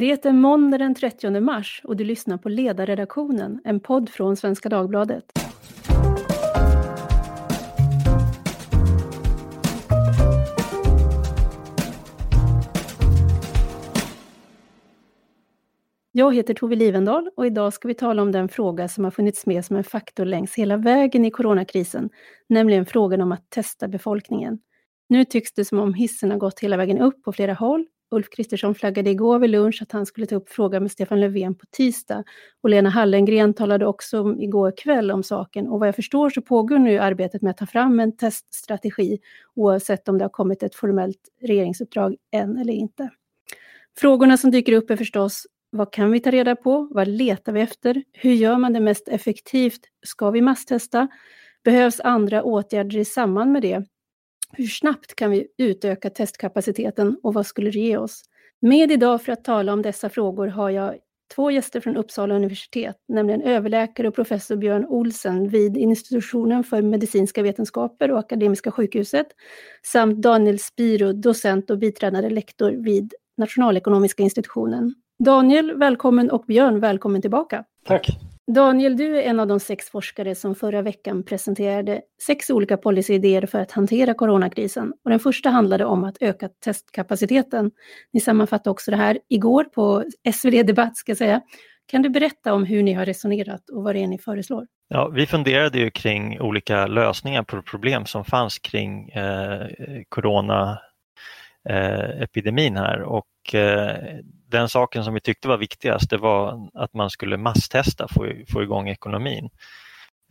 Det är måndag den 30 mars och du lyssnar på Ledarredaktionen, en podd från Svenska Dagbladet. Jag heter Tove Livendal och idag ska vi tala om den fråga som har funnits med som en faktor längs hela vägen i coronakrisen, nämligen frågan om att testa befolkningen. Nu tycks det som om hissen har gått hela vägen upp på flera håll Ulf Kristersson flaggade igår vid lunch att han skulle ta upp frågan med Stefan Löfven på tisdag. Och Lena Hallengren talade också igår kväll om saken. Och vad jag förstår så pågår nu arbetet med att ta fram en teststrategi oavsett om det har kommit ett formellt regeringsuppdrag än eller inte. Frågorna som dyker upp är förstås vad kan vi ta reda på? Vad letar vi efter? Hur gör man det mest effektivt? Ska vi masstesta? Behövs andra åtgärder i samband med det? Hur snabbt kan vi utöka testkapaciteten och vad skulle det ge oss? Med idag för att tala om dessa frågor har jag två gäster från Uppsala universitet, nämligen överläkare och professor Björn Olsen vid institutionen för medicinska vetenskaper och Akademiska sjukhuset, samt Daniel Spiro, docent och biträdande lektor vid Nationalekonomiska institutionen. Daniel, välkommen och Björn, välkommen tillbaka. Tack. Daniel, du är en av de sex forskare som förra veckan presenterade sex olika policyidéer för att hantera coronakrisen. Och den första handlade om att öka testkapaciteten. Ni sammanfattade också det här igår på SvD Debatt, ska jag säga. Kan du berätta om hur ni har resonerat och vad det är ni föreslår? Ja, vi funderade ju kring olika lösningar på problem som fanns kring eh, corona eh, här och eh, den saken som vi tyckte var viktigast det var att man skulle masstesta, få, få igång ekonomin.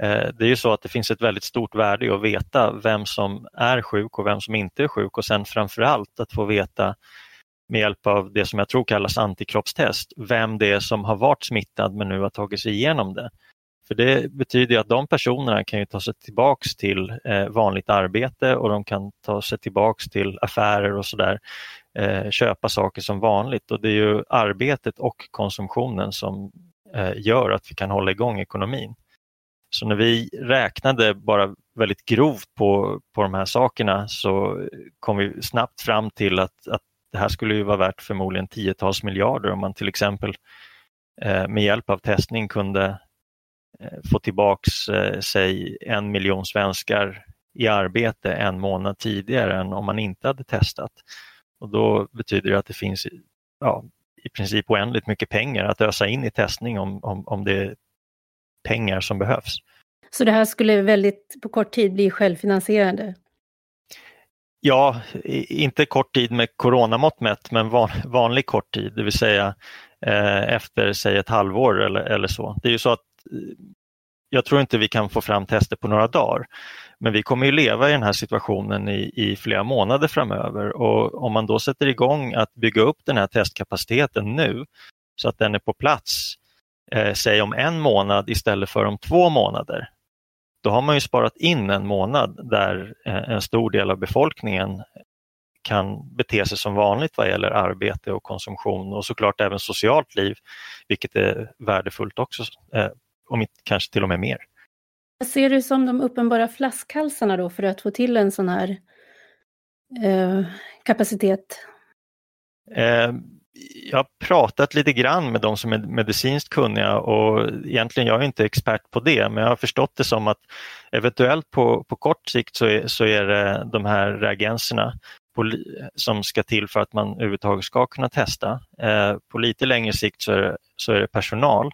Eh, det är ju så att det finns ett väldigt stort värde i att veta vem som är sjuk och vem som inte är sjuk och sen framförallt att få veta med hjälp av det som jag tror kallas antikroppstest, vem det är som har varit smittad men nu har tagit sig igenom det. För det betyder att de personerna kan ju ta sig tillbaks till eh, vanligt arbete och de kan ta sig tillbaks till affärer och sådär eh, köpa saker som vanligt och det är ju arbetet och konsumtionen som eh, gör att vi kan hålla igång ekonomin. Så när vi räknade bara väldigt grovt på, på de här sakerna så kom vi snabbt fram till att, att det här skulle ju vara värt förmodligen tiotals miljarder om man till exempel eh, med hjälp av testning kunde få tillbaks eh, säg en miljon svenskar i arbete en månad tidigare än om man inte hade testat. Och då betyder det att det finns ja, i princip oändligt mycket pengar att ösa in i testning om, om, om det är pengar som behövs. Så det här skulle väldigt på kort tid bli självfinansierande? Ja, inte kort tid med coronamått mätt, men van, vanlig kort tid, det vill säga eh, efter säg ett halvår eller, eller så. Det är ju så att eh, jag tror inte vi kan få fram tester på några dagar. Men vi kommer ju leva i den här situationen i, i flera månader framöver och om man då sätter igång att bygga upp den här testkapaciteten nu så att den är på plats, eh, säg om en månad istället för om två månader, då har man ju sparat in en månad där eh, en stor del av befolkningen kan bete sig som vanligt vad gäller arbete och konsumtion och såklart även socialt liv, vilket är värdefullt också, eh, om inte kanske till och med mer. Vad ser du som de uppenbara flaskhalsarna då för att få till en sån här eh, kapacitet? Eh, jag har pratat lite grann med de som är medicinskt kunniga och egentligen jag är inte expert på det men jag har förstått det som att eventuellt på, på kort sikt så är, så är det de här reagenserna på, som ska till för att man överhuvudtaget ska kunna testa. Eh, på lite längre sikt så är så är det personal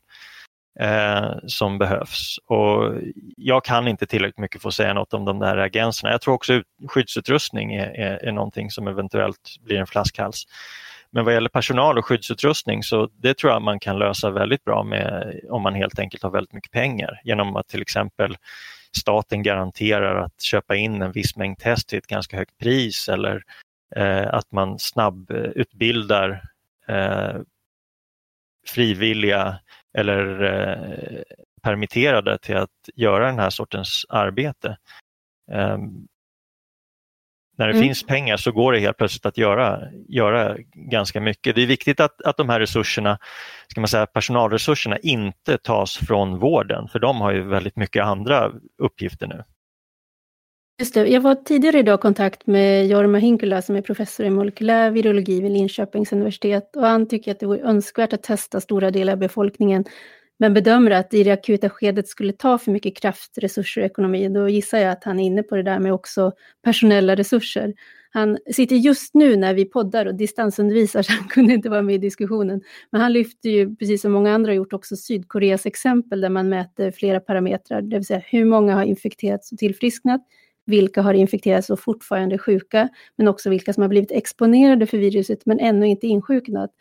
eh, som behövs. Och jag kan inte tillräckligt mycket för att säga något om de där agenserna. Jag tror också skyddsutrustning är, är, är någonting som eventuellt blir en flaskhals. Men vad gäller personal och skyddsutrustning så det tror jag man kan lösa väldigt bra med om man helt enkelt har väldigt mycket pengar genom att till exempel staten garanterar att köpa in en viss mängd test till ett ganska högt pris eller eh, att man snabbutbildar eh, frivilliga eller eh, permitterade till att göra den här sortens arbete. Um, när det mm. finns pengar så går det helt plötsligt att göra, göra ganska mycket. Det är viktigt att, att de här resurserna, ska man säga, personalresurserna inte tas från vården för de har ju väldigt mycket andra uppgifter nu. Just det. Jag var tidigare idag i kontakt med Jorma Hinkula som är professor i molekylär virologi vid Linköpings universitet och han tycker att det vore önskvärt att testa stora delar av befolkningen men bedömer att i det akuta skedet skulle ta för mycket kraft, resurser och ekonomi. Då gissar jag att han är inne på det där med också personella resurser. Han sitter just nu när vi poddar och distansundervisar, så han kunde inte vara med i diskussionen. Men han lyfter ju, precis som många andra har gjort, också Sydkoreas exempel där man mäter flera parametrar, det vill säga hur många har infekterats och tillfrisknat, vilka har infekterats och fortfarande är sjuka, men också vilka som har blivit exponerade för viruset men ännu inte insjuknat.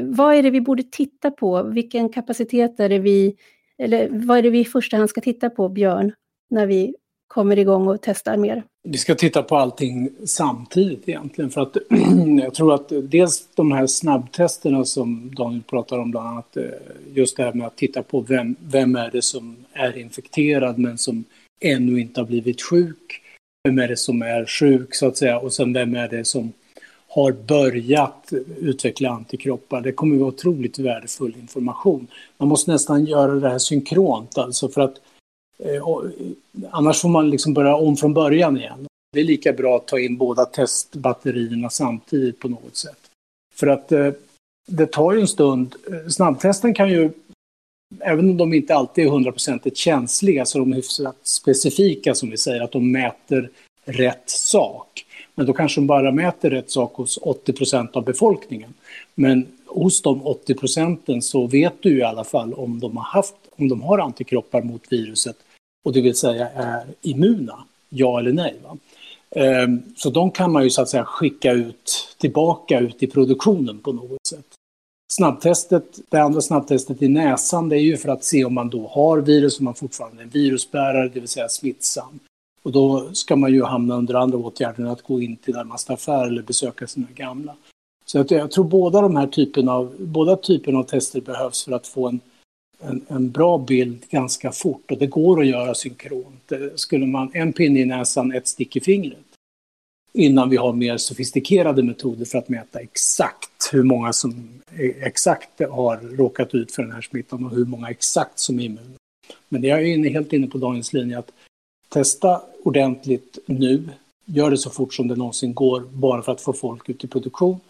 Vad är det vi borde titta på? Vilken kapacitet är det vi, eller vad är det vi i första hand ska titta på, Björn, när vi kommer igång och testar mer? Vi ska titta på allting samtidigt egentligen för att jag tror att dels de här snabbtesterna som Daniel pratar om bland annat eh, just det här med att titta på vem, vem är det som är infekterad men som ännu inte har blivit sjuk. Vem är det som är sjuk så att säga och sen vem är det som har börjat utveckla antikroppar. Det kommer att vara otroligt värdefull information. Man måste nästan göra det här synkront alltså för att eh, eh, annars får man liksom börja om från början igen. Det är lika bra att ta in båda testbatterierna samtidigt på något sätt. För att eh, det tar ju en stund. Eh, snabbtesten kan ju även om de inte alltid är hundraprocentigt känsliga så är de hyfsat specifika som vi säger, att de mäter rätt sak. Men då kanske de bara mäter rätt sak hos 80 procent av befolkningen. Men hos de 80 procenten så vet du i alla fall om de har haft, om de har antikroppar mot viruset och det vill säga är immuna, ja eller nej. Va? Ehm, så de kan man ju så att säga skicka ut tillbaka ut i produktionen på något sätt. Snabbtestet, det andra snabbtestet i näsan, det är ju för att se om man då har virus, om man fortfarande är en virusbärare, det vill säga smittsam. Och då ska man ju hamna under andra åtgärder än att gå in till närmaste affär eller besöka sina gamla. Så att jag tror båda de här typen av, båda typerna av tester behövs för att få en, en, en, bra bild ganska fort och det går att göra synkront. Skulle man en pinne i näsan, ett stick i fingret innan vi har mer sofistikerade metoder för att mäta exakt hur många som exakt har råkat ut för den här smittan och hur många exakt som är immuna. Men jag är inne, helt inne på dagens linje att testa ordentligt nu, gör det så fort som det någonsin går bara för att få folk ut i produktion.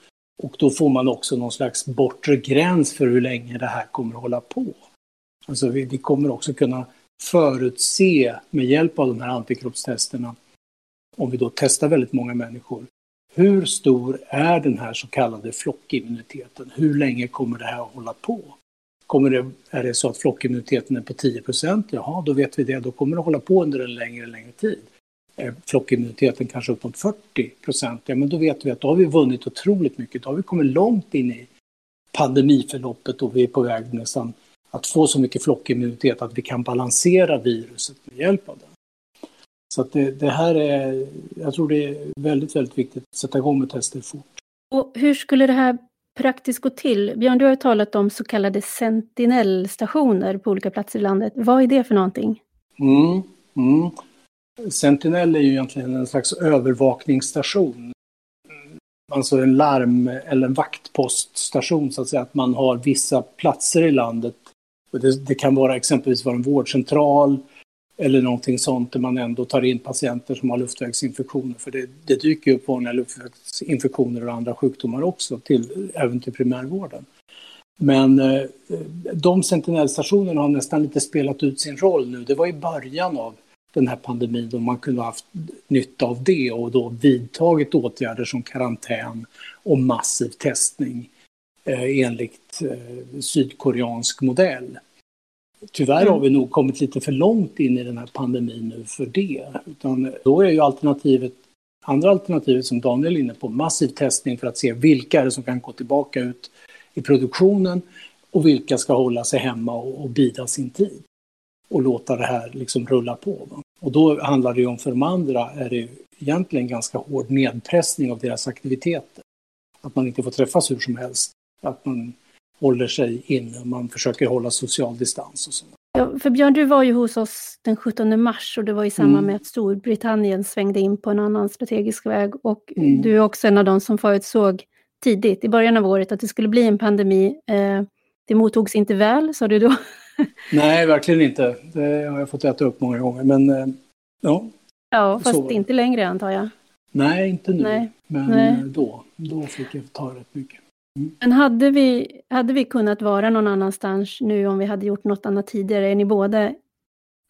Och då får man också någon slags bortre gräns för hur länge det här kommer att hålla på. Alltså vi, vi kommer också kunna förutse med hjälp av de här antikroppstesterna om vi då testar väldigt många människor, hur stor är den här så kallade flockimmuniteten? Hur länge kommer det här att hålla på? Kommer det, är det så att flockimmuniteten är på 10 procent, jaha, då vet vi det, då kommer det hålla på under en längre, längre tid. Är flockimmuniteten kanske upp mot 40 procent, ja men då vet vi att då har vi vunnit otroligt mycket, då har vi kommit långt in i pandemiförloppet och vi är på väg nästan att få så mycket flockimmunitet att vi kan balansera viruset med hjälp av den. Så att det, det, här är, jag tror det är väldigt, väldigt viktigt att sätta igång med tester fort. Och hur skulle det här praktiskt gå till? Björn, du har talat om så kallade sentinellstationer på olika platser i landet. Vad är det för någonting? Mm, mm. Sentinell är ju egentligen en slags övervakningsstation. Alltså en larm eller en vaktpoststation så att säga. Att man har vissa platser i landet. Det, det kan vara exempelvis vara en vårdcentral eller någonting sånt där man ändå tar in patienter som har luftvägsinfektioner. För det, det dyker upp vanliga luftvägsinfektioner och andra sjukdomar också, till, även till primärvården. Men eh, de sentinellstationerna har nästan lite spelat ut sin roll nu. Det var i början av den här pandemin då man kunde ha haft nytta av det och då vidtagit åtgärder som karantän och massiv testning eh, enligt eh, sydkoreansk modell. Tyvärr har mm. vi nog kommit lite för långt in i den här pandemin nu för det. Utan då är ju alternativet, andra alternativet som Daniel är inne på, massiv testning för att se vilka är det som kan gå tillbaka ut i produktionen och vilka ska hålla sig hemma och, och bida sin tid. Och låta det här liksom rulla på. Va? Och då handlar det ju om, för de andra är det egentligen ganska hård nedpressning av deras aktiviteter. Att man inte får träffas hur som helst. Att man håller sig inne. Man försöker hålla social distans och så. Ja, för Björn, du var ju hos oss den 17 mars och det var i samband mm. med att Storbritannien svängde in på en annan strategisk väg. Och mm. du är också en av de som förutsåg tidigt, i början av året, att det skulle bli en pandemi. Eh, det mottogs inte väl, sa du då? Nej, verkligen inte. Det har jag fått äta upp många gånger. Men eh, ja, Ja, fast så. inte längre antar jag. Nej, inte nu. Nej. Men Nej. då, då fick jag ta rätt mycket. Mm. Men hade vi, hade vi kunnat vara någon annanstans nu om vi hade gjort något annat tidigare? Är ni båda,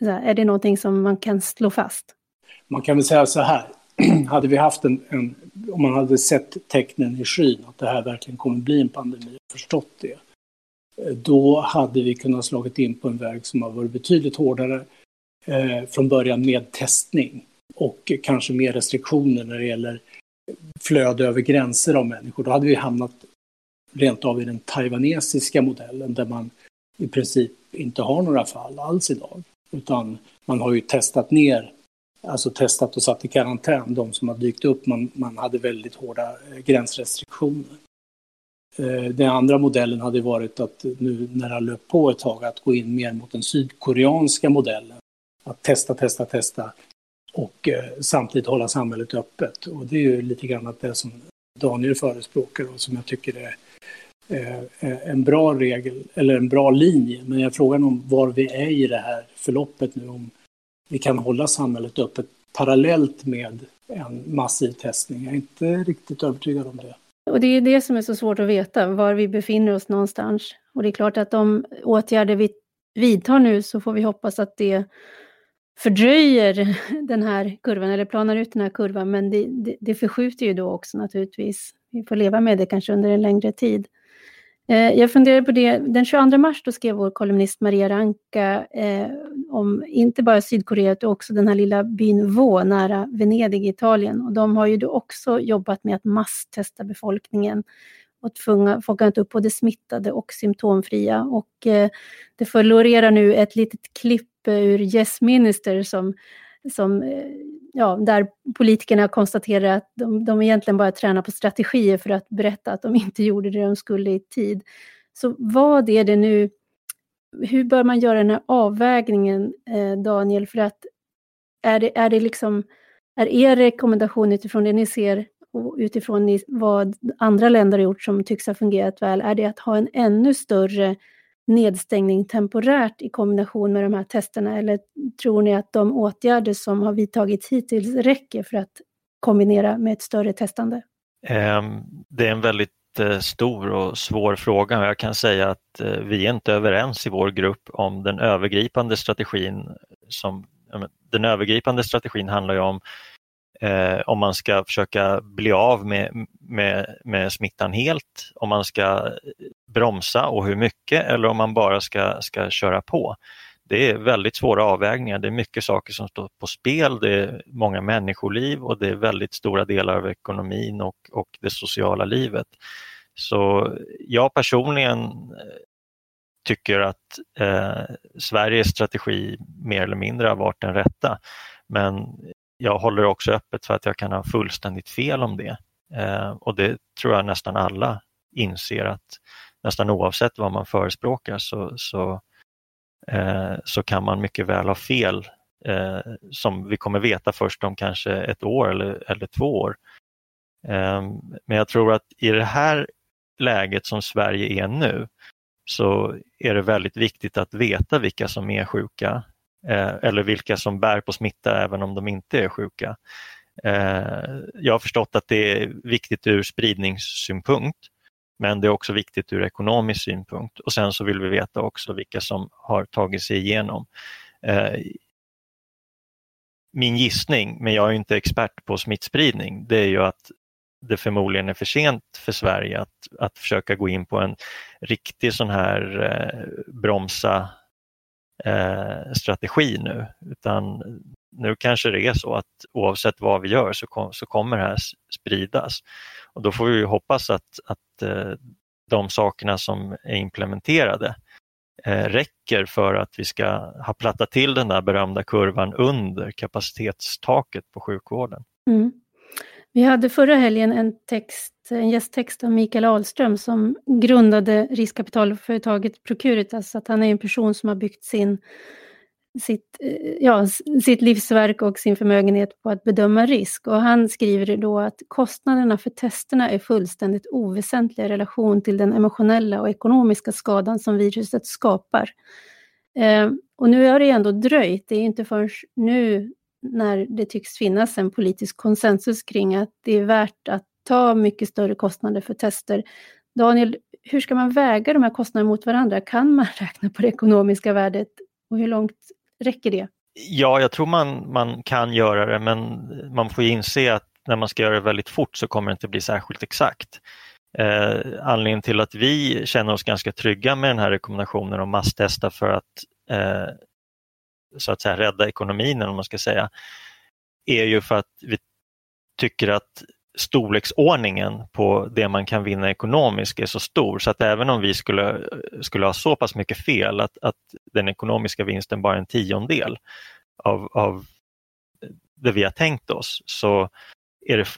är det någonting som man kan slå fast? Man kan väl säga så här, hade vi haft en, en, om man hade sett tecknen i skyn att det här verkligen kommer bli en pandemi och förstått det, eh, då hade vi kunnat slagit in på en väg som har varit betydligt hårdare eh, från början med testning och kanske mer restriktioner när det gäller flöde över gränser av människor. Då hade vi hamnat rent av i den taiwanesiska modellen där man i princip inte har några fall alls idag. Utan man har ju testat ner, alltså testat och satt i karantän de som har dykt upp. Man, man hade väldigt hårda eh, gränsrestriktioner. Eh, den andra modellen hade varit att nu när det har löpt på ett tag att gå in mer mot den sydkoreanska modellen. Att testa, testa, testa och eh, samtidigt hålla samhället öppet. Och det är ju lite grann det som Daniel förespråkar och som jag tycker är Eh, eh, en bra regel eller en bra linje. Men jag frågar om var vi är i det här förloppet nu. Om vi kan hålla samhället öppet parallellt med en massiv testning. Jag är inte riktigt övertygad om det. Och det är det som är så svårt att veta, var vi befinner oss någonstans. Och det är klart att de åtgärder vi vidtar nu så får vi hoppas att det fördröjer den här kurvan eller planar ut den här kurvan, men det, det, det förskjuter ju då också naturligtvis. Vi får leva med det kanske under en längre tid. Eh, jag funderar på det, den 22 mars då skrev vår kolumnist Maria Ranka eh, om inte bara Sydkorea utan också den här lilla byn Vå nära Venedig i Italien. Och de har ju då också jobbat med att masstesta befolkningen och fångat upp både smittade och symptomfria. Och eh, det florerar nu ett litet klipp eh, ur Yes Minister som, som eh, ja, där politikerna konstaterar att de, de egentligen bara tränar på strategier för att berätta att de inte gjorde det de skulle i tid. Så vad är det nu, hur bör man göra den här avvägningen, eh, Daniel, för att är det, är det liksom, är er rekommendation utifrån det ni ser och utifrån vad andra länder har gjort som tycks ha fungerat väl, är det att ha en ännu större nedstängning temporärt i kombination med de här testerna? Eller tror ni att de åtgärder som har vidtagits hittills räcker för att kombinera med ett större testande? Ehm, det är en väldigt eh, stor och svår fråga och jag kan säga att eh, vi är inte överens i vår grupp om den övergripande strategin. Som, den övergripande strategin handlar ju om eh, om man ska försöka bli av med, med, med smittan helt, om man ska bromsa och hur mycket eller om man bara ska, ska köra på. Det är väldigt svåra avvägningar, det är mycket saker som står på spel, det är många människoliv och det är väldigt stora delar av ekonomin och, och det sociala livet. Så jag personligen eh, tycker att eh, Sveriges strategi mer eller mindre har varit den rätta. Men jag håller också öppet för att jag kan ha fullständigt fel om det. Eh, och det tror jag nästan alla inser att nästan oavsett vad man förespråkar så, så, eh, så kan man mycket väl ha fel eh, som vi kommer veta först om kanske ett år eller, eller två år. Eh, men jag tror att i det här läget som Sverige är nu så är det väldigt viktigt att veta vilka som är sjuka Eh, eller vilka som bär på smitta även om de inte är sjuka. Eh, jag har förstått att det är viktigt ur spridningssynpunkt men det är också viktigt ur ekonomisk synpunkt och sen så vill vi veta också vilka som har tagit sig igenom. Eh, min gissning, men jag är inte expert på smittspridning, det är ju att det förmodligen är för sent för Sverige att, att försöka gå in på en riktig sån här eh, bromsa eh, strategi nu, utan nu kanske det är så att oavsett vad vi gör så, kom, så kommer det här spridas. Och då får vi hoppas att, att eh, de sakerna som är implementerade eh, räcker för att vi ska ha plattat till den där berömda kurvan under kapacitetstaket på sjukvården. Mm. Vi hade förra helgen en, text, en gästtext av Mikael Ahlström som grundade riskkapitalföretaget Procuritas. Att han är en person som har byggt sin, sitt, eh, ja, sitt livsverk och sin förmögenhet på att bedöma risk. Och han skriver då att kostnaderna för testerna är fullständigt oväsentliga i relation till den emotionella och ekonomiska skadan som viruset skapar. Eh, och nu har det ändå dröjt. Det är inte förrän nu när det tycks finnas en politisk konsensus kring att det är värt att ta mycket större kostnader för tester. Daniel, hur ska man väga de här kostnaderna mot varandra? Kan man räkna på det ekonomiska värdet och hur långt räcker det? Ja, jag tror man, man kan göra det men man får inse att när man ska göra det väldigt fort så kommer det inte bli särskilt exakt. Eh, anledningen till att vi känner oss ganska trygga med den här rekommendationen om masstesta för att eh, så att säga rädda ekonomin, om man ska säga, är ju för att vi tycker att storleksordningen på det man kan vinna ekonomiskt är så stor så att även om vi skulle, skulle ha så pass mycket fel att, att den ekonomiska vinsten bara är en tiondel av, av det vi har tänkt oss så är det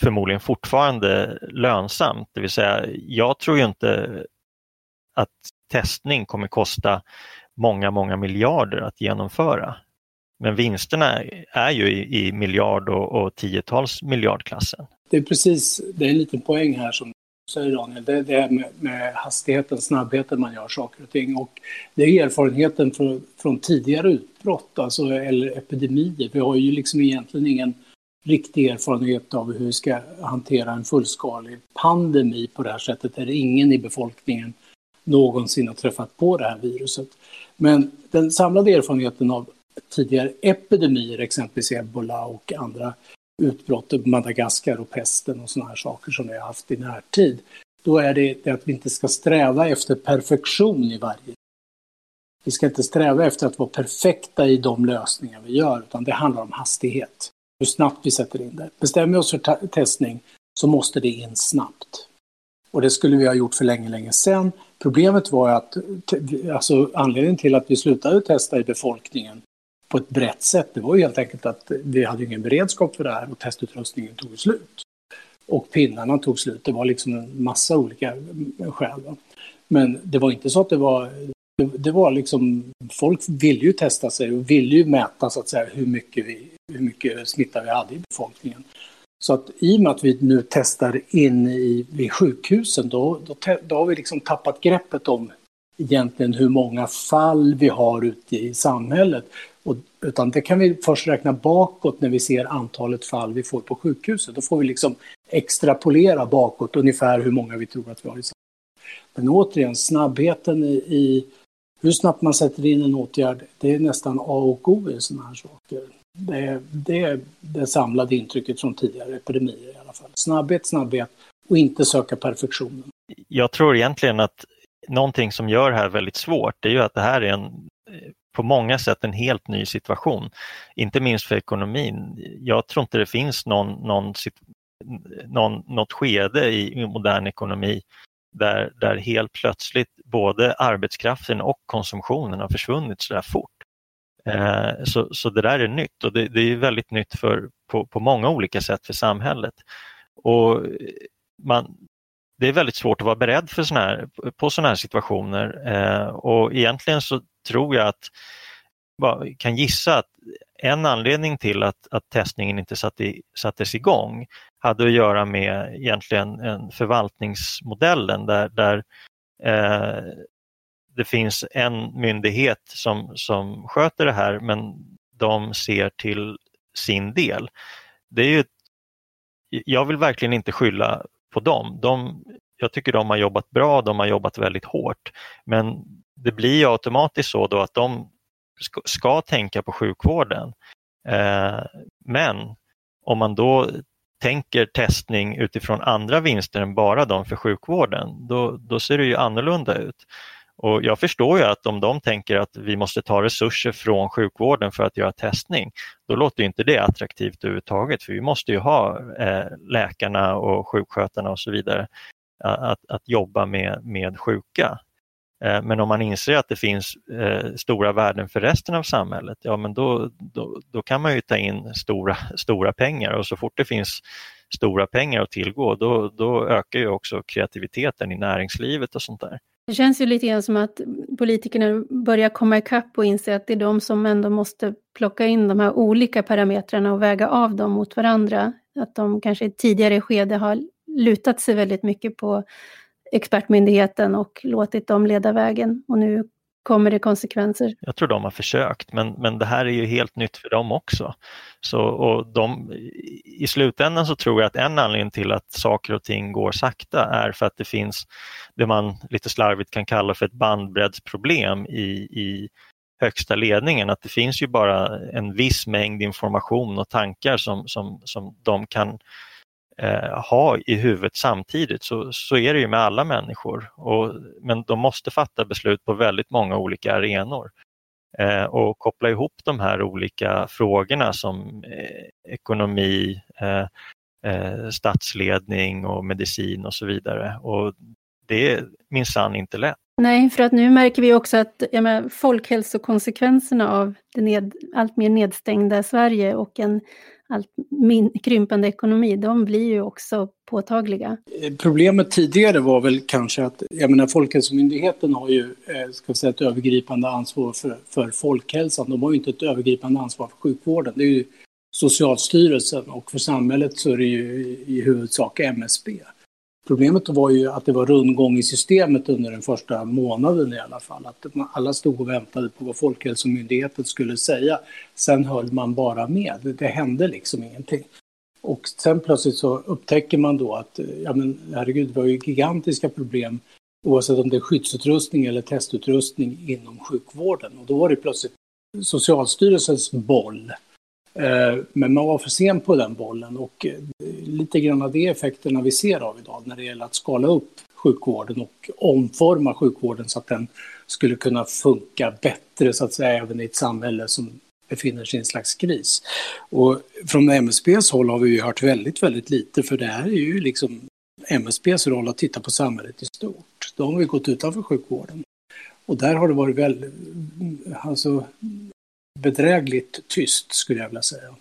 förmodligen fortfarande lönsamt. Det vill säga, jag tror ju inte att testning kommer kosta många, många miljarder att genomföra. Men vinsterna är ju i, i miljard och, och tiotals miljardklassen. Det är precis, det är en liten poäng här som du säger Daniel, det, det är med, med, hastigheten, snabbheten man gör saker och ting. Och det är erfarenheten från, från tidigare utbrott, alltså, eller epidemier. Vi har ju liksom egentligen ingen riktig erfarenhet av hur vi ska hantera en fullskalig pandemi på det här sättet, där ingen i befolkningen någonsin har träffat på det här viruset. Men den samlade erfarenheten av tidigare epidemier, exempelvis ebola och andra utbrott, Madagaskar och pesten och sådana här saker som vi har haft i närtid, då är det, det att vi inte ska sträva efter perfektion i varje vi ska inte sträva efter att vara perfekta i de lösningar vi gör, utan det handlar om hastighet. Hur snabbt vi sätter in det. Bestämmer vi oss för testning så måste det in snabbt. Och det skulle vi ha gjort för länge, länge sedan. Problemet var att alltså, anledningen till att vi slutade testa i befolkningen på ett brett sätt, det var ju helt enkelt att vi hade ingen beredskap för det här och testutrustningen tog slut. Och pinnarna tog slut. Det var liksom en massa olika skäl. Men det var inte så att det var det var liksom, folk ville ju testa sig och ville ju mäta så att säga hur mycket, vi, hur mycket smitta vi hade i befolkningen. Så att i och med att vi nu testar in i, vid sjukhusen då, då, då har vi liksom tappat greppet om egentligen hur många fall vi har ute i samhället. Och, utan det kan vi först räkna bakåt när vi ser antalet fall vi får på sjukhuset. Då får vi liksom extrapolera bakåt ungefär hur många vi tror att vi har i samhället. Men återigen, snabbheten i, i hur snabbt man sätter in en åtgärd, det är nästan A och O i sådana här saker. Det är, det är det samlade intrycket från tidigare epidemier i alla fall. Snabbhet, snabbhet och inte söka perfektionen. Jag tror egentligen att någonting som gör det här väldigt svårt, det är ju att det här är en på många sätt en helt ny situation. Inte minst för ekonomin. Jag tror inte det finns någon, någon, någon, något skede i modern ekonomi där, där helt plötsligt både arbetskraften och konsumtionen har försvunnit så där fort. Eh, så, så det där är nytt och det, det, är väldigt nytt för, på, på många olika sätt för samhället. Och man, det är väldigt svårt att vara beredd för såna här, på sådana här situationer eh, och egentligen så tror jag att jag kan gissa att en anledning till att, att testningen inte satte, sattes igång hade att göra med egentligen en förvaltningsmodellen där, där eh, det finns en myndighet som, som sköter det här men de ser till sin del. Det är ju, jag vill verkligen inte skylla på dem. De, jag tycker de har jobbat bra, de har jobbat väldigt hårt. Men det blir automatiskt så då att de ska, ska tänka på sjukvården. Eh, men om man då tänker testning utifrån andra vinster än bara de för sjukvården, då, då ser det ju annorlunda ut. Och Jag förstår ju att om de tänker att vi måste ta resurser från sjukvården för att göra testning, då låter inte det attraktivt överhuvudtaget för vi måste ju ha eh, läkarna och sjukskötarna och så vidare att, att jobba med, med sjuka. Eh, men om man inser att det finns eh, stora värden för resten av samhället, ja men då, då, då, kan man ju ta in stora, stora pengar och så fort det finns stora pengar att tillgå då, då ökar ju också kreativiteten i näringslivet och sånt där. Det känns ju lite grann som att politikerna börjar komma ikapp och inse att det är de som ändå måste plocka in de här olika parametrarna och väga av dem mot varandra. Att de kanske i ett tidigare skede har lutat sig väldigt mycket på expertmyndigheten och låtit dem leda vägen. Och nu Kommer det konsekvenser? Jag tror de har försökt men, men det här är ju helt nytt för dem också. Så, och de, I slutändan så tror jag att en anledning till att saker och ting går sakta är för att det finns det man lite slarvigt kan kalla för ett bandbreddsproblem i, i högsta ledningen. Att det finns ju bara en viss mängd information och tankar som, som, som de kan eh, ha i huvudet samtidigt. Så, så är det ju med alla människor. Och, men de måste fatta beslut på väldigt många olika arenor. Eh, och koppla ihop de här olika frågorna som eh, ekonomi, eh, eh, statsledning och medicin och så vidare. Och det är minsann inte lätt. Nej, för att nu märker vi också att jag menar, folkhälsokonsekvenserna av det ned, allt mer nedstängda Sverige och en allt min, krympande ekonomi, de blir ju också påtagliga. Problemet tidigare var väl kanske att, jag menar Folkhälsomyndigheten har ju eh, ska ska säga, ett övergripande ansvar för, för folkhälsan. De har ju inte ett övergripande ansvar för sjukvården. Det är ju Socialstyrelsen och för samhället så är det ju i huvudsak MSB. Problemet var ju att det var rundgång i systemet under den första månaden i alla fall. Att alla stod och väntade på vad Folkhälsomyndigheten skulle säga. Sen höll man bara med. Det hände liksom ingenting. Och sen plötsligt så upptäcker man då att, eh, ja men herregud, det var ju gigantiska problem oavsett om det är skyddsutrustning eller testutrustning inom sjukvården. Och då var det plötsligt Socialstyrelsens boll eh, men man var för sen på den bollen och eh, lite grann av de effekterna vi ser av idag när det gäller att skala upp sjukvården och omforma sjukvården så att den skulle kunna funka bättre så att säga även i ett samhälle som befinner sig i en slags kris. Och från MSBs håll har vi ju hört väldigt, väldigt lite för det här är ju liksom MSBs roll att titta på samhället i stort. Då har vi gått utanför sjukvården. Och där har det varit väldigt, alltså bedrägligt tyst skulle jag vilja säga.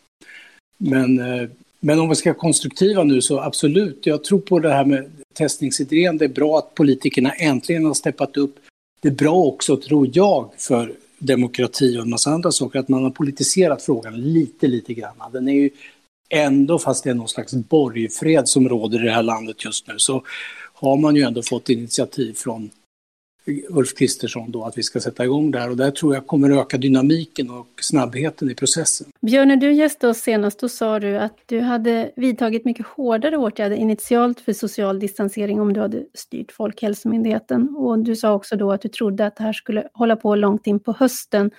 Men, eh, men om vi ska vara konstruktiva nu så absolut, jag tror på det här med testningsidén. Det är bra att politikerna äntligen har steppat upp. Det är bra också, tror jag, för demokrati och en massa andra saker, att man har politiserat frågan lite, lite grann. Den är ju ändå, fast det är någon slags borgfred som råder i det här landet just nu, så har man ju ändå fått initiativ från Ulf Kristersson då att vi ska sätta igång där och där tror jag kommer öka dynamiken och snabbheten i processen. Björn, när du gästade oss senast då sa du att du hade vidtagit mycket hårdare åtgärder initialt för social distansering om du hade styrt Folkhälsomyndigheten och du sa också då att du trodde att det här skulle hålla på långt in på hösten.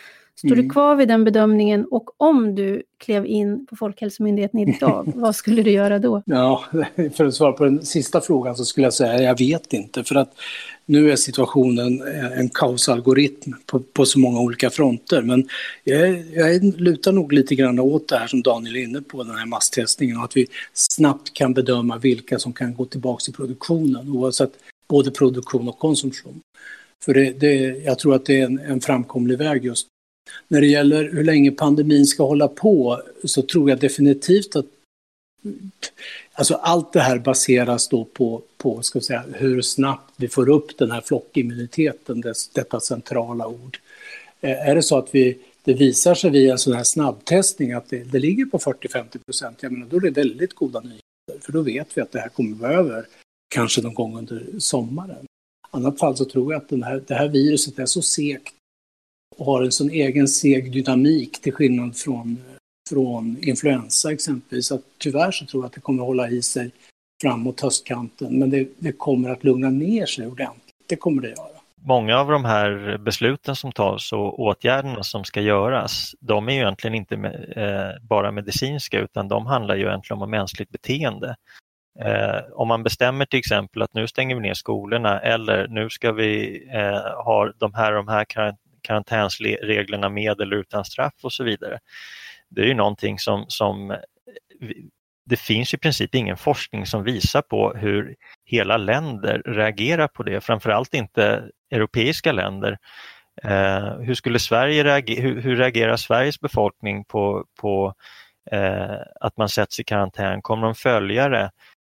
Står mm. du kvar vid den bedömningen och om du klev in på Folkhälsomyndigheten idag, vad skulle du göra då? Ja, för att svara på den sista frågan så skulle jag säga jag vet inte för att nu är situationen en kaosalgoritm på, på så många olika fronter. Men jag, jag lutar nog lite grann åt det här som Daniel är inne på, den här masstestningen och att vi snabbt kan bedöma vilka som kan gå tillbaka till produktionen oavsett både produktion och konsumtion. För det, det, jag tror att det är en, en framkomlig väg just när det gäller hur länge pandemin ska hålla på så tror jag definitivt att Alltså allt det här baseras då på, på ska säga, hur snabbt vi får upp den här flockimmuniteten, dess, detta centrala ord. Eh, är det så att vi, det visar sig vid en sån här snabbtestning att det, det ligger på 40-50 procent, då är det väldigt goda nyheter. För då vet vi att det här kommer vara över kanske någon gång under sommaren. I annat fall så tror jag att den här, det här viruset är så segt och har en sån egen seg dynamik till skillnad från från influensa exempelvis. Att tyvärr så tror jag att det kommer att hålla i sig framåt höstkanten, men det, det kommer att lugna ner sig ordentligt. Det kommer det göra. Många av de här besluten som tas och åtgärderna som ska göras, de är ju egentligen inte med, eh, bara medicinska utan de handlar ju egentligen om mänskligt beteende. Eh, om man bestämmer till exempel att nu stänger vi ner skolorna eller nu ska vi eh, ha de här, de här karantänsreglerna med eller utan straff och så vidare det är ju någonting som, som eh, det finns i princip ingen forskning som visar på hur hela länder reagerar på det, framförallt inte europeiska länder. Eh, hur, skulle Sverige reager, hur, hur, reagerar Sveriges befolkning på, på eh, att man sätts i karantän? Kommer de följa det?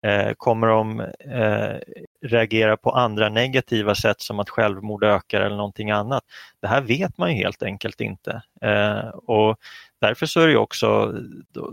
Eh, kommer de eh, reagera på andra negativa sätt som att självmord ökar eller någonting annat? Det här vet man ju helt enkelt inte. Eh, och därför så är det också,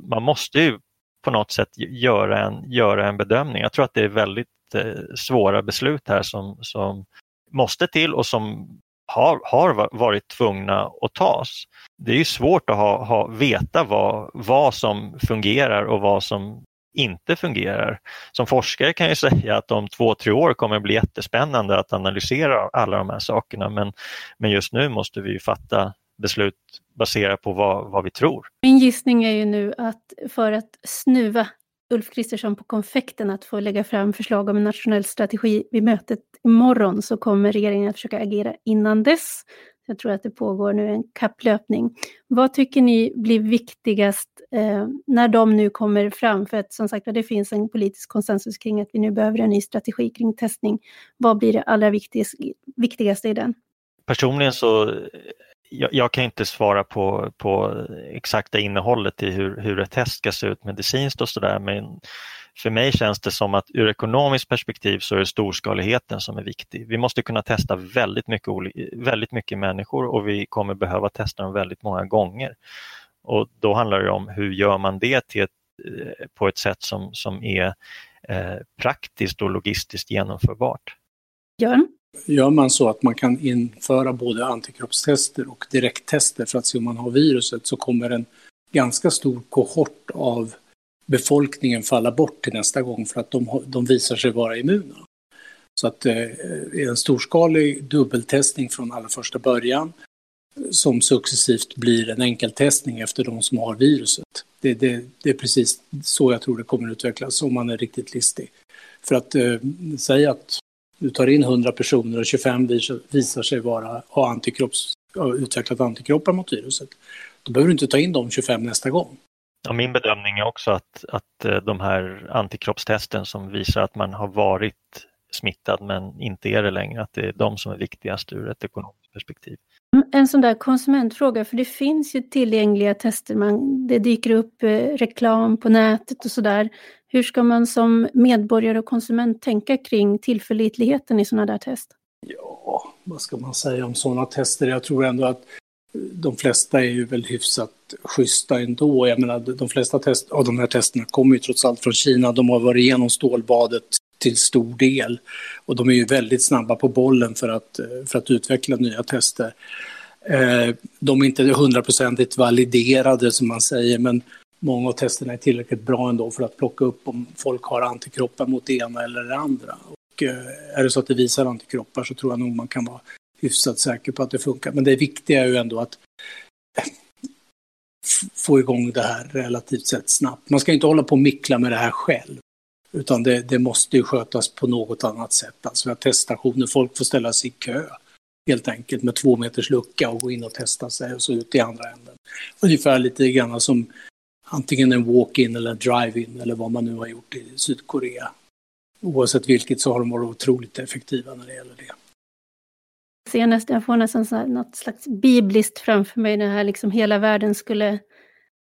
man måste ju på något sätt göra en, göra en bedömning. Jag tror att det är väldigt eh, svåra beslut här som, som måste till och som har, har varit tvungna att tas. Det är ju svårt att ha, ha, veta vad, vad som fungerar och vad som inte fungerar. Som forskare kan jag säga att om två, tre år kommer det bli jättespännande att analysera alla de här sakerna men, men just nu måste vi fatta beslut baserat på vad, vad vi tror. Min gissning är ju nu att för att snuva Ulf Kristersson på konfekten att få lägga fram förslag om en nationell strategi vid mötet imorgon så kommer regeringen att försöka agera innan dess. Jag tror att det pågår nu en kapplöpning. Vad tycker ni blir viktigast eh, när de nu kommer fram? För att som sagt det finns en politisk konsensus kring att vi nu behöver en ny strategi kring testning. Vad blir det allra viktigaste, viktigaste i den? Personligen så jag, jag, kan inte svara på, på exakta innehållet i hur, hur ett test ska se ut medicinskt och sådär men för mig känns det som att ur ekonomiskt perspektiv så är det storskaligheten som är viktig. Vi måste kunna testa väldigt mycket, väldigt mycket människor och vi kommer behöva testa dem väldigt många gånger. Och Då handlar det om hur gör man det till ett, eh, på ett sätt som, som är eh, praktiskt och logistiskt genomförbart. Björn? Gör man så att man kan införa både antikroppstester och direkttester för att se om man har viruset så kommer en ganska stor kohort av befolkningen falla bort till nästa gång för att de, de visar sig vara immuna. Så att eh, en storskalig dubbeltestning från allra första början som successivt blir en enkeltestning efter de som har viruset. Det, det, det, är precis så jag tror det kommer utvecklas om man är riktigt listig. För att eh, säga att du tar in 100 personer och 25 visar, visar sig vara, ha, antikropps, ha utvecklat antikroppar mot viruset. Då behöver du inte ta in de 25 nästa gång. Ja, min bedömning är också att, att eh, de här antikroppstesten som visar att man har varit smittad men inte är det längre, att det är de som är viktigast ur ett ekonomiskt perspektiv. En sån där konsumentfråga, för det finns ju tillgängliga tester, man, det dyker upp eh, reklam på nätet och sådär. Hur ska man som medborgare och konsument tänka kring tillförlitligheten i sådana där test? Ja, vad ska man säga om sådana tester? Jag tror ändå att de flesta är ju väl hyfsat schyssta ändå. Jag menar, de flesta test, av de här testerna kommer ju trots allt från Kina. De har varit igenom stålbadet till stor del. Och de är ju väldigt snabba på bollen för att, eh, för att utveckla nya tester. Eh, de är inte hundraprocentigt validerade som man säger, men många av testerna är tillräckligt bra ändå för att plocka upp om folk har antikroppar mot det ena eller det andra. Och eh, är det så att det visar antikroppar så tror jag nog man kan vara hyfsat säker på att det funkar. Men det viktiga är ju ändå att få igång det här relativt sett snabbt. Man ska inte hålla på och mickla med det här själv. Utan det, det måste ju skötas på något annat sätt. Alltså vi har teststationer, folk får ställa sig i kö helt enkelt med två meters lucka och gå in och testa sig och så ut i andra änden. Ungefär lite grann som antingen en walk-in eller en drive-in eller vad man nu har gjort i Sydkorea. Oavsett vilket så har de varit otroligt effektiva när det gäller det. Jag, nästan, jag får nästan så här, något slags bibliskt framför mig när här liksom hela världen skulle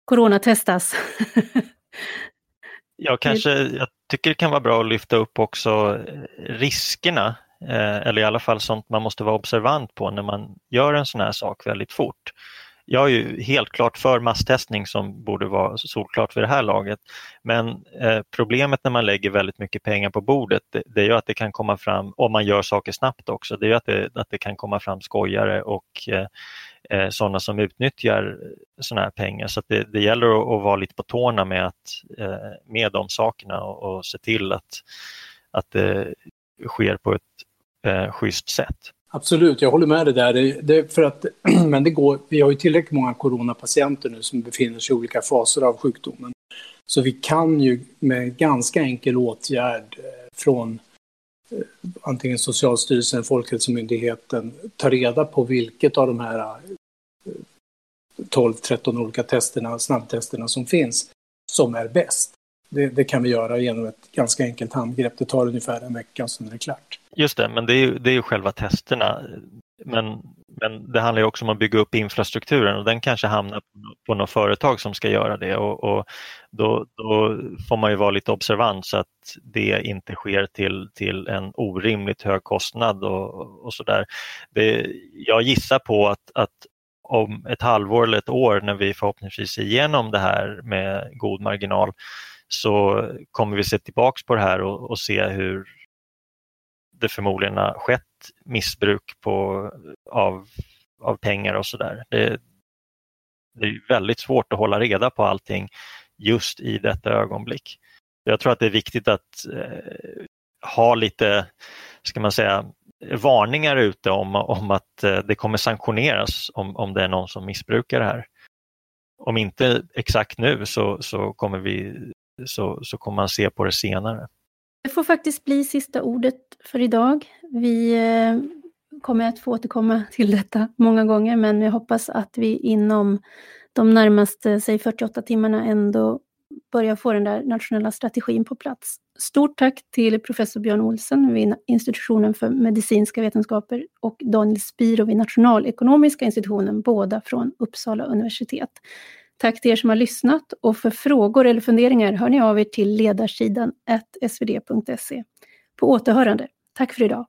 coronatestas. ja, kanske, jag tycker det kan vara bra att lyfta upp också eh, riskerna eh, eller i alla fall sånt man måste vara observant på när man gör en sån här sak väldigt fort jag är ju helt klart för masstestning som borde vara solklart för det här laget. Men eh, problemet när man lägger väldigt mycket pengar på bordet det, det är ju att det kan komma fram, om man gör saker snabbt också, det är ju att det, att det kan komma fram skojare och eh, eh sådana som utnyttjar sådana här pengar. Så det, det, gäller att, att, vara lite på tårna med, att, eh, med de sakerna och, och se till att, att det sker på ett eh, schysst sätt. Absolut, jag håller med dig där. Det, det, för att, men det går, vi har ju tillräckligt många coronapatienter nu som befinner sig i olika faser av sjukdomen. Så vi kan ju med ganska enkel åtgärd eh, från eh, antingen Socialstyrelsen, Folkhälsomyndigheten ta reda på vilket av de här eh, 12-13 olika testerna, snabbtesterna som finns som är bäst. Det, det, kan vi göra genom ett ganska enkelt handgrepp. Det tar ungefär en vecka, sen är det klart. Just det, men det är ju, det är ju själva testerna. Men, men det handlar också om att bygga upp infrastrukturen och den kanske hamnar på något företag som ska göra det och, och då, då, får man ju vara lite observant så att det inte sker till, till en orimligt hög kostnad och, och sådär. Jag gissar på att, att om ett halvår eller ett år när vi förhoppningsvis är igenom det här med god marginal så kommer vi se tillbaks på det här och, och se hur det förmodligen har skett missbruk på, av, av pengar och sådär. Det, det är väldigt svårt att hålla reda på allting just i detta ögonblick. Jag tror att det är viktigt att eh, ha lite, ska man säga, varningar ute om, om att eh, det kommer sanktioneras om, om det är någon som missbrukar det här. Om inte exakt nu så, så, kommer, vi, så, så kommer man se på det senare. Det får faktiskt bli sista ordet för idag. Vi eh, kommer att få återkomma till detta många gånger, men jag hoppas att vi inom de närmaste, säg 48 timmarna ändå börjar få den där nationella strategin på plats. Stort tack till professor Björn Olsen vid institutionen för medicinska vetenskaper och Daniel Spiro vid nationalekonomiska institutionen, båda från Uppsala universitet. Tack till er som har lyssnat och för frågor eller funderingar hör ni av er till ledarsidan svd.se. På återhörande. Tack för idag.